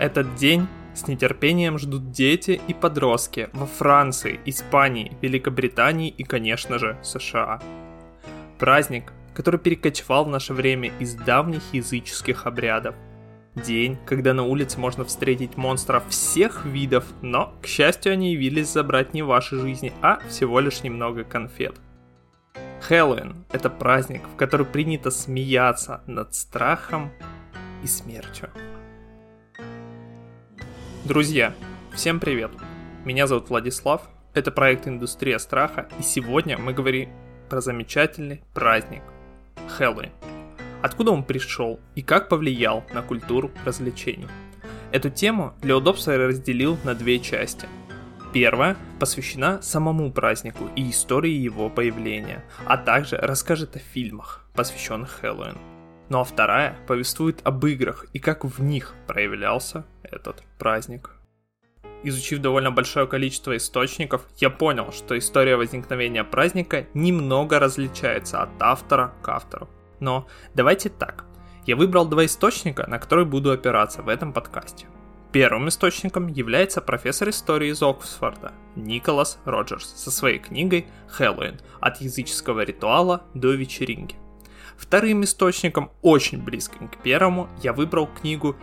Этот день с нетерпением ждут дети и подростки во Франции, Испании, Великобритании и, конечно же, США. Праздник, который перекочевал в наше время из давних языческих обрядов. День, когда на улице можно встретить монстров всех видов, но, к счастью, они явились забрать не ваши жизни, а всего лишь немного конфет. Хэллоуин – это праздник, в который принято смеяться над страхом и смертью. Друзья, всем привет! Меня зовут Владислав, это проект «Индустрия страха», и сегодня мы говорим про замечательный праздник – Хэллоуин. Откуда он пришел и как повлиял на культуру развлечений. Эту тему для удобства я разделил на две части. Первая посвящена самому празднику и истории его появления, а также расскажет о фильмах, посвященных Хэллоуин. Ну а вторая повествует об играх и как в них проявлялся этот праздник. Изучив довольно большое количество источников, я понял, что история возникновения праздника немного различается от автора к автору. Но давайте так. Я выбрал два источника, на которые буду опираться в этом подкасте. Первым источником является профессор истории из Оксфорда Николас Роджерс со своей книгой «Хэллоуин. От языческого ритуала до вечеринки». Вторым источником, очень близким к первому, я выбрал книгу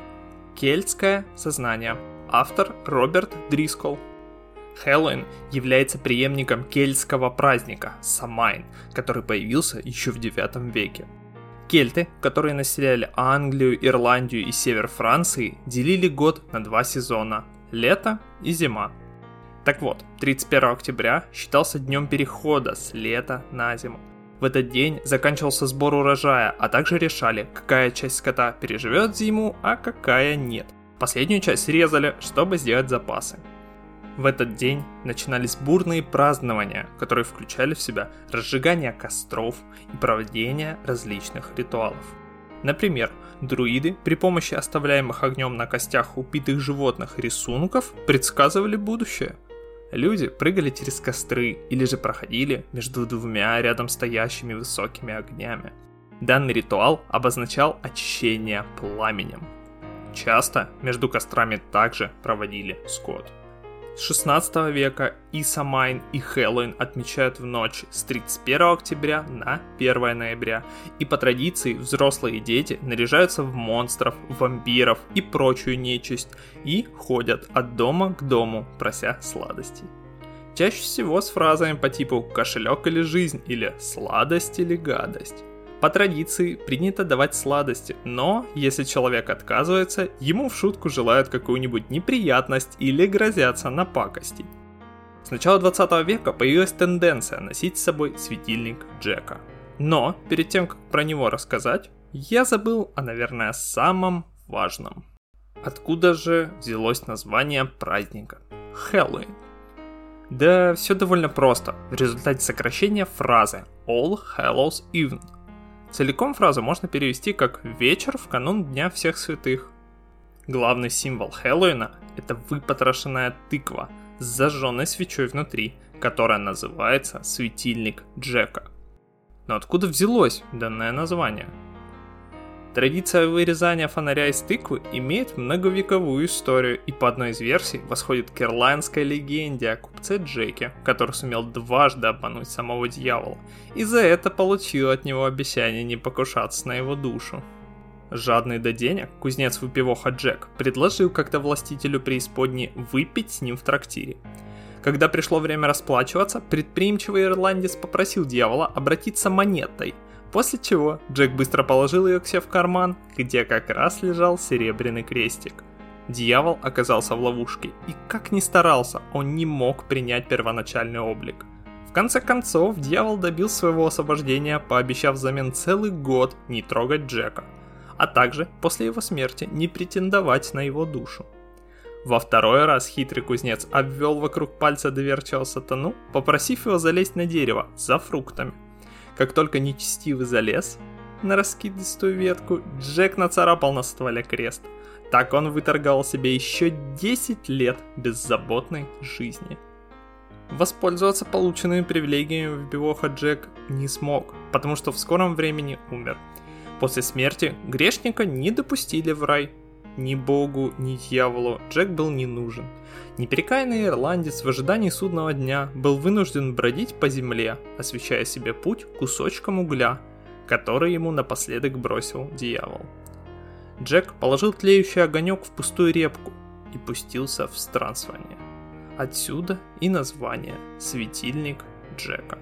«Кельтское сознание». Автор Роберт Дрискол. Хэллоуин является преемником кельтского праздника Самайн, который появился еще в 9 веке. Кельты, которые населяли Англию, Ирландию и север Франции, делили год на два сезона – лето и зима. Так вот, 31 октября считался днем перехода с лета на зиму. В этот день заканчивался сбор урожая, а также решали, какая часть скота переживет зиму, а какая нет. Последнюю часть резали, чтобы сделать запасы. В этот день начинались бурные празднования, которые включали в себя разжигание костров и проведение различных ритуалов. Например, друиды при помощи оставляемых огнем на костях убитых животных рисунков предсказывали будущее – Люди прыгали через костры или же проходили между двумя рядом стоящими высокими огнями. Данный ритуал обозначал очищение пламенем. Часто между кострами также проводили скот. С 16 века и Самайн, и Хэллоуин отмечают в ночь с 31 октября на 1 ноября. И по традиции взрослые дети наряжаются в монстров, вампиров и прочую нечисть и ходят от дома к дому, прося сладостей. Чаще всего с фразами по типу «кошелек или жизнь» или «сладость или гадость». По традиции принято давать сладости, но если человек отказывается, ему в шутку желают какую-нибудь неприятность или грозятся напакостить. С начала 20 века появилась тенденция носить с собой светильник Джека. Но перед тем, как про него рассказать, я забыл о, наверное, самом важном. Откуда же взялось название праздника? Хэллоуин. Да все довольно просто, в результате сокращения фразы All Hallows Eve – Целиком фразу можно перевести как «вечер в канун Дня всех святых». Главный символ Хэллоуина – это выпотрошенная тыква с зажженной свечой внутри, которая называется «светильник Джека». Но откуда взялось данное название – Традиция вырезания фонаря из тыквы имеет многовековую историю и по одной из версий восходит к ирландской легенде о купце Джеке, который сумел дважды обмануть самого дьявола, и за это получил от него обещание не покушаться на его душу. Жадный до денег, кузнец выпивоха Джек предложил как-то властителю преисподней выпить с ним в трактире. Когда пришло время расплачиваться, предприимчивый ирландец попросил дьявола обратиться монетой – После чего Джек быстро положил ее к себе в карман, где как раз лежал серебряный крестик. Дьявол оказался в ловушке, и как ни старался, он не мог принять первоначальный облик. В конце концов, дьявол добил своего освобождения, пообещав взамен целый год не трогать Джека, а также после его смерти не претендовать на его душу. Во второй раз хитрый кузнец обвел вокруг пальца доверчивого сатану, попросив его залезть на дерево за фруктами – как только нечестивый залез на раскидистую ветку, Джек нацарапал на стволе крест. Так он выторговал себе еще 10 лет беззаботной жизни. Воспользоваться полученными привилегиями вбивоха Джек не смог, потому что в скором времени умер. После смерти грешника не допустили в рай. Ни богу, ни дьяволу Джек был не нужен. Непрекаянный ирландец в ожидании судного дня был вынужден бродить по земле, освещая себе путь кусочком угля, который ему напоследок бросил дьявол. Джек положил тлеющий огонек в пустую репку и пустился в странствование. Отсюда и название «Светильник Джека».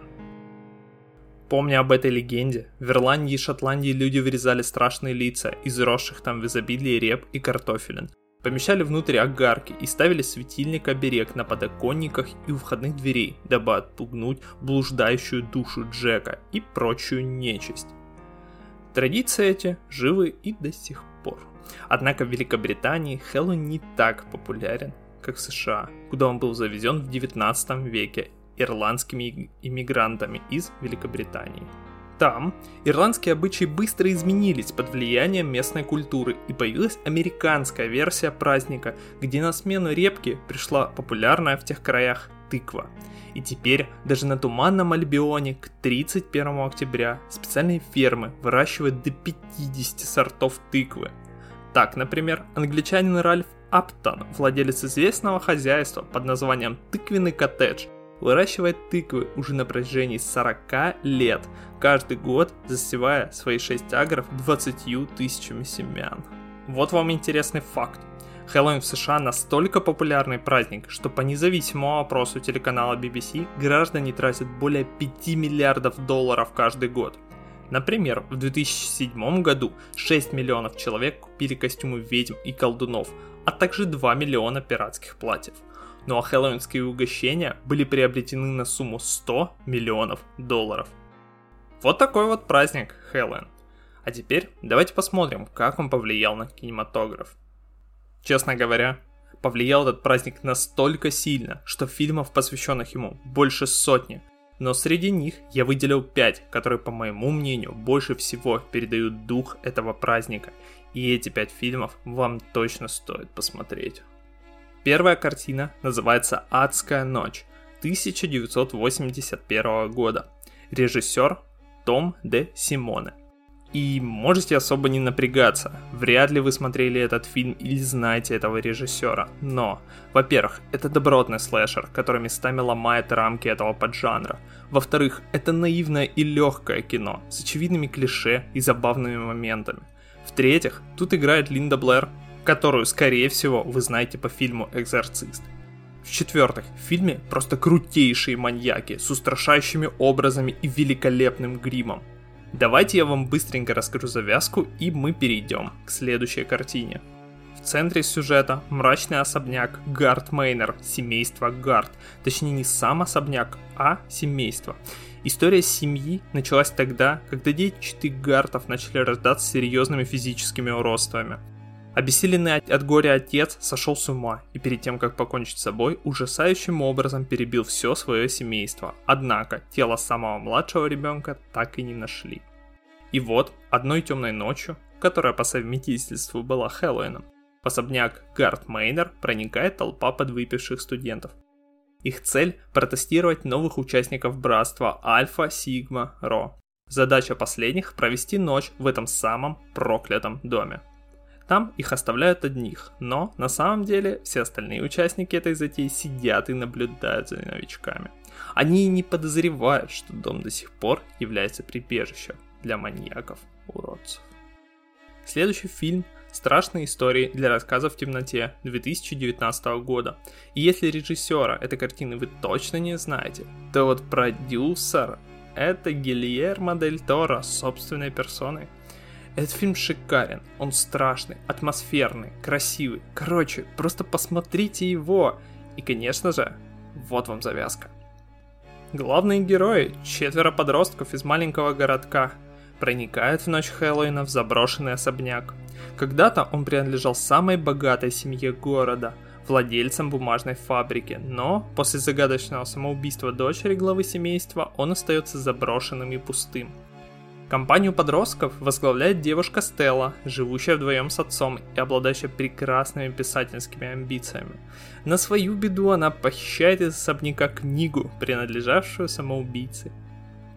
Помня об этой легенде, в Ирландии и Шотландии люди вырезали страшные лица из росших там в изобилии реп и картофелин, помещали внутрь огарки и ставили светильник-оберег на подоконниках и у входных дверей, дабы отпугнуть блуждающую душу Джека и прочую нечисть. Традиции эти живы и до сих пор. Однако в Великобритании Хэллоуин не так популярен, как в США, куда он был завезен в 19 веке ирландскими иммигрантами из Великобритании. Там ирландские обычаи быстро изменились под влиянием местной культуры и появилась американская версия праздника, где на смену репки пришла популярная в тех краях тыква. И теперь даже на Туманном Альбионе к 31 октября специальные фермы выращивают до 50 сортов тыквы. Так, например, англичанин Ральф Аптон, владелец известного хозяйства под названием «Тыквенный коттедж», выращивает тыквы уже на протяжении 40 лет, каждый год засевая свои 6 агров 20 тысячами семян. Вот вам интересный факт. Хэллоуин в США настолько популярный праздник, что по независимому опросу телеканала BBC граждане тратят более 5 миллиардов долларов каждый год. Например, в 2007 году 6 миллионов человек купили костюмы ведьм и колдунов, а также 2 миллиона пиратских платьев – ну а хэллоуинские угощения были приобретены на сумму 100 миллионов долларов. Вот такой вот праздник Хэллоуин. А теперь давайте посмотрим, как он повлиял на кинематограф. Честно говоря, повлиял этот праздник настолько сильно, что фильмов, посвященных ему, больше сотни. Но среди них я выделил 5, которые, по моему мнению, больше всего передают дух этого праздника. И эти 5 фильмов вам точно стоит посмотреть. Первая картина называется «Адская ночь» 1981 года. Режиссер Том де Симоне. И можете особо не напрягаться, вряд ли вы смотрели этот фильм или знаете этого режиссера. Но, во-первых, это добротный слэшер, который местами ломает рамки этого поджанра. Во-вторых, это наивное и легкое кино с очевидными клише и забавными моментами. В-третьих, тут играет Линда Блэр, которую, скорее всего, вы знаете по фильму «Экзорцист». В-четвертых, в фильме просто крутейшие маньяки с устрашающими образами и великолепным гримом. Давайте я вам быстренько расскажу завязку и мы перейдем к следующей картине. В центре сюжета мрачный особняк Гард Мейнер, семейство Гард. Точнее не сам особняк, а семейство. История семьи началась тогда, когда дети Гартов начали рождаться с серьезными физическими уродствами – Обессиленный от горя отец сошел с ума и перед тем, как покончить с собой, ужасающим образом перебил все свое семейство. Однако тело самого младшего ребенка так и не нашли. И вот, одной темной ночью, которая по совместительству была Хэллоуином, в особняк Гард Мейнер проникает толпа подвыпивших студентов. Их цель – протестировать новых участников братства Альфа Сигма Ро. Задача последних – провести ночь в этом самом проклятом доме. Там их оставляют одних, но на самом деле все остальные участники этой затеи сидят и наблюдают за новичками. Они не подозревают, что дом до сих пор является прибежищем для маньяков-уродцев. Следующий фильм «Страшные истории для рассказа в темноте» 2019 года. И если режиссера этой картины вы точно не знаете, то вот продюсер это Гильермо Дель Торо собственной персоной. Этот фильм шикарен, он страшный, атмосферный, красивый. Короче, просто посмотрите его. И, конечно же, вот вам завязка. Главные герои, четверо подростков из маленького городка, проникают в ночь Хэллоуина в заброшенный особняк. Когда-то он принадлежал самой богатой семье города, владельцам бумажной фабрики, но после загадочного самоубийства дочери главы семейства он остается заброшенным и пустым. Компанию подростков возглавляет девушка Стелла, живущая вдвоем с отцом и обладающая прекрасными писательскими амбициями. На свою беду она похищает из особняка книгу, принадлежавшую самоубийце.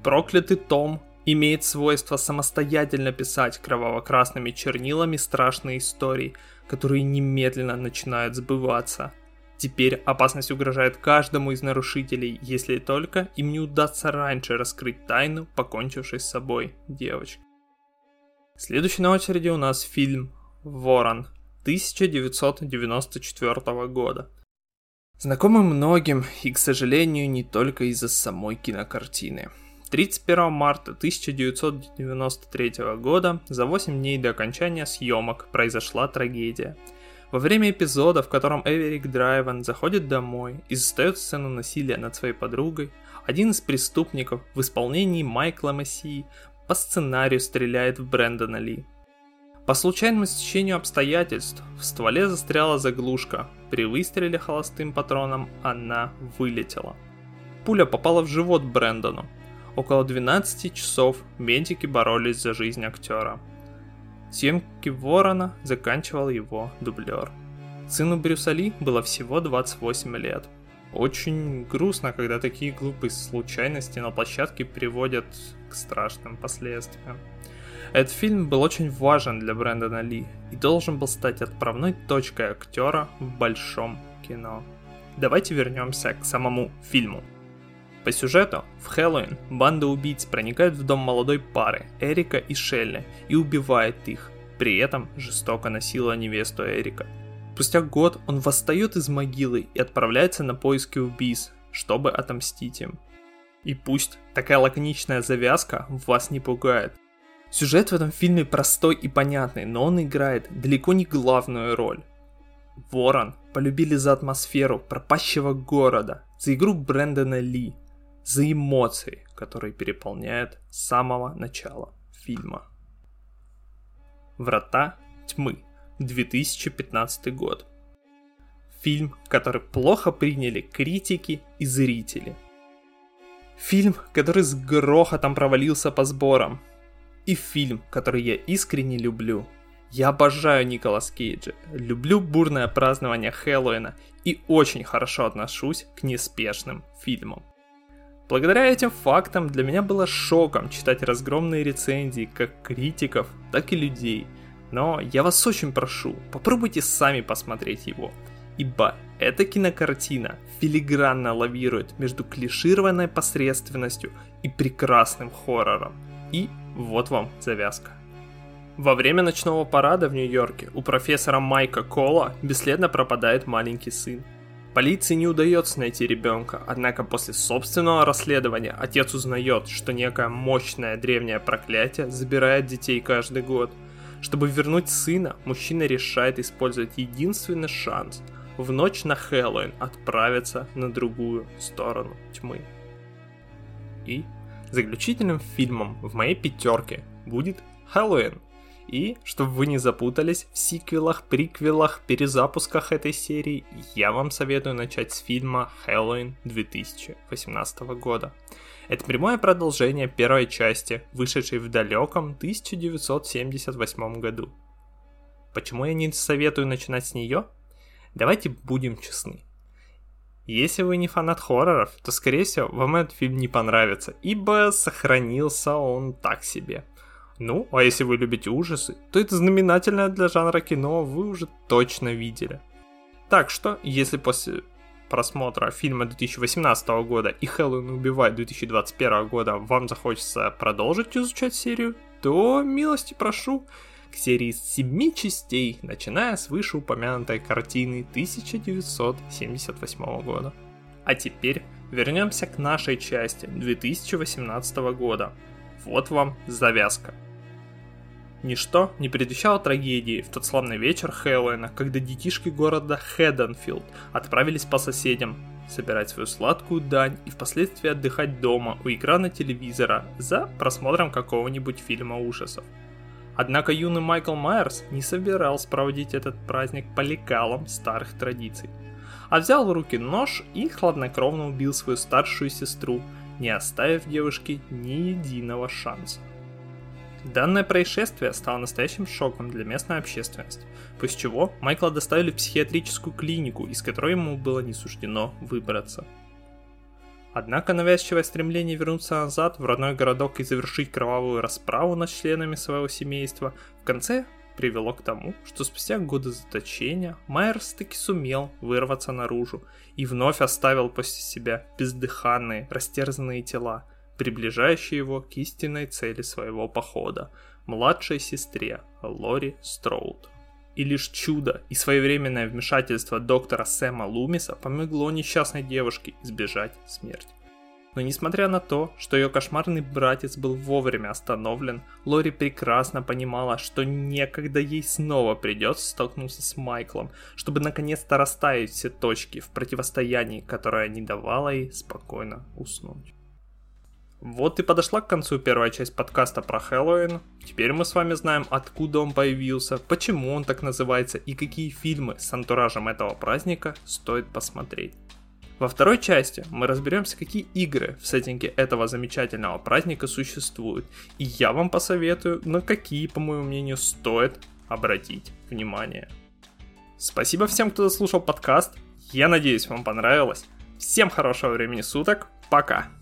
Проклятый Том имеет свойство самостоятельно писать кроваво-красными чернилами страшные истории, которые немедленно начинают сбываться. Теперь опасность угрожает каждому из нарушителей, если только им не удастся раньше раскрыть тайну, покончившей с собой девочки. Следующий на очереди у нас фильм «Ворон» 1994 года. Знакомый многим и, к сожалению, не только из-за самой кинокартины. 31 марта 1993 года, за 8 дней до окончания съемок, произошла трагедия. Во время эпизода, в котором Эверик Драйвен заходит домой и застает сцену насилия над своей подругой, один из преступников в исполнении Майкла Мессии по сценарию стреляет в Брэндона Ли. По случайному стечению обстоятельств в стволе застряла заглушка. При выстреле холостым патроном она вылетела. Пуля попала в живот Брэндону. Около 12 часов медики боролись за жизнь актера. Съемки Ворона заканчивал его дублер. Сыну Брюса Ли было всего 28 лет. Очень грустно, когда такие глупые случайности на площадке приводят к страшным последствиям. Этот фильм был очень важен для Брэндона Ли и должен был стать отправной точкой актера в большом кино. Давайте вернемся к самому фильму. По сюжету, в Хэллоуин банда убийц проникает в дом молодой пары Эрика и Шелли и убивает их, при этом жестоко насилуя невесту Эрика. Спустя год он восстает из могилы и отправляется на поиски убийц, чтобы отомстить им. И пусть такая лаконичная завязка вас не пугает, Сюжет в этом фильме простой и понятный, но он играет далеко не главную роль. Ворон полюбили за атмосферу пропащего города, за игру Брэндона Ли, за эмоции, которые переполняют с самого начала фильма. Врата тьмы, 2015 год. Фильм, который плохо приняли критики и зрители. Фильм, который с грохотом провалился по сборам, и фильм, который я искренне люблю. Я обожаю Николас Кейджа, люблю бурное празднование Хэллоуина и очень хорошо отношусь к неспешным фильмам. Благодаря этим фактам для меня было шоком читать разгромные рецензии как критиков, так и людей. Но я вас очень прошу, попробуйте сами посмотреть его, ибо эта кинокартина филигранно лавирует между клишированной посредственностью и прекрасным хоррором. И вот вам завязка. Во время ночного парада в Нью-Йорке у профессора Майка Кола бесследно пропадает маленький сын. Полиции не удается найти ребенка, однако после собственного расследования отец узнает, что некое мощное древнее проклятие забирает детей каждый год. Чтобы вернуть сына, мужчина решает использовать единственный шанс – в ночь на Хэллоуин отправиться на другую сторону тьмы. И Заключительным фильмом в моей пятерке будет Хэллоуин. И, чтобы вы не запутались в сиквелах, приквелах, перезапусках этой серии, я вам советую начать с фильма Хэллоуин 2018 года. Это прямое продолжение первой части, вышедшей в далеком 1978 году. Почему я не советую начинать с нее? Давайте будем честны. Если вы не фанат хорроров, то, скорее всего, вам этот фильм не понравится, ибо сохранился он так себе. Ну, а если вы любите ужасы, то это знаменательное для жанра кино вы уже точно видели. Так что, если после просмотра фильма 2018 года и Хэллоуин убивает 2021 года вам захочется продолжить изучать серию, то милости прошу, к серии из семи частей, начиная с вышеупомянутой картины 1978 года. А теперь вернемся к нашей части 2018 года. Вот вам завязка. Ничто не предвещало трагедии в тот славный вечер Хэллоуина, когда детишки города Хэдденфилд отправились по соседям собирать свою сладкую дань и впоследствии отдыхать дома у экрана телевизора за просмотром какого-нибудь фильма ужасов. Однако юный Майкл Майерс не собирался проводить этот праздник по лекалам старых традиций, а взял в руки нож и хладнокровно убил свою старшую сестру, не оставив девушке ни единого шанса. Данное происшествие стало настоящим шоком для местной общественности, после чего Майкла доставили в психиатрическую клинику, из которой ему было не суждено выбраться. Однако навязчивое стремление вернуться назад в родной городок и завершить кровавую расправу над членами своего семейства в конце привело к тому, что спустя годы заточения Майерс таки сумел вырваться наружу и вновь оставил после себя бездыханные, растерзанные тела, приближающие его к истинной цели своего похода – младшей сестре Лори Строуд. И лишь чудо и своевременное вмешательство доктора Сэма Лумиса помогло несчастной девушке избежать смерти. Но несмотря на то, что ее кошмарный братец был вовремя остановлен, Лори прекрасно понимала, что некогда ей снова придется столкнуться с Майклом, чтобы наконец-то расставить все точки в противостоянии, которое не давало ей спокойно уснуть. Вот и подошла к концу первая часть подкаста про Хэллоуин. Теперь мы с вами знаем, откуда он появился, почему он так называется и какие фильмы с антуражем этого праздника стоит посмотреть. Во второй части мы разберемся, какие игры в сеттинге этого замечательного праздника существуют, и я вам посоветую, на какие, по моему мнению, стоит обратить внимание. Спасибо всем, кто дослушал подкаст, я надеюсь, вам понравилось. Всем хорошего времени суток, пока!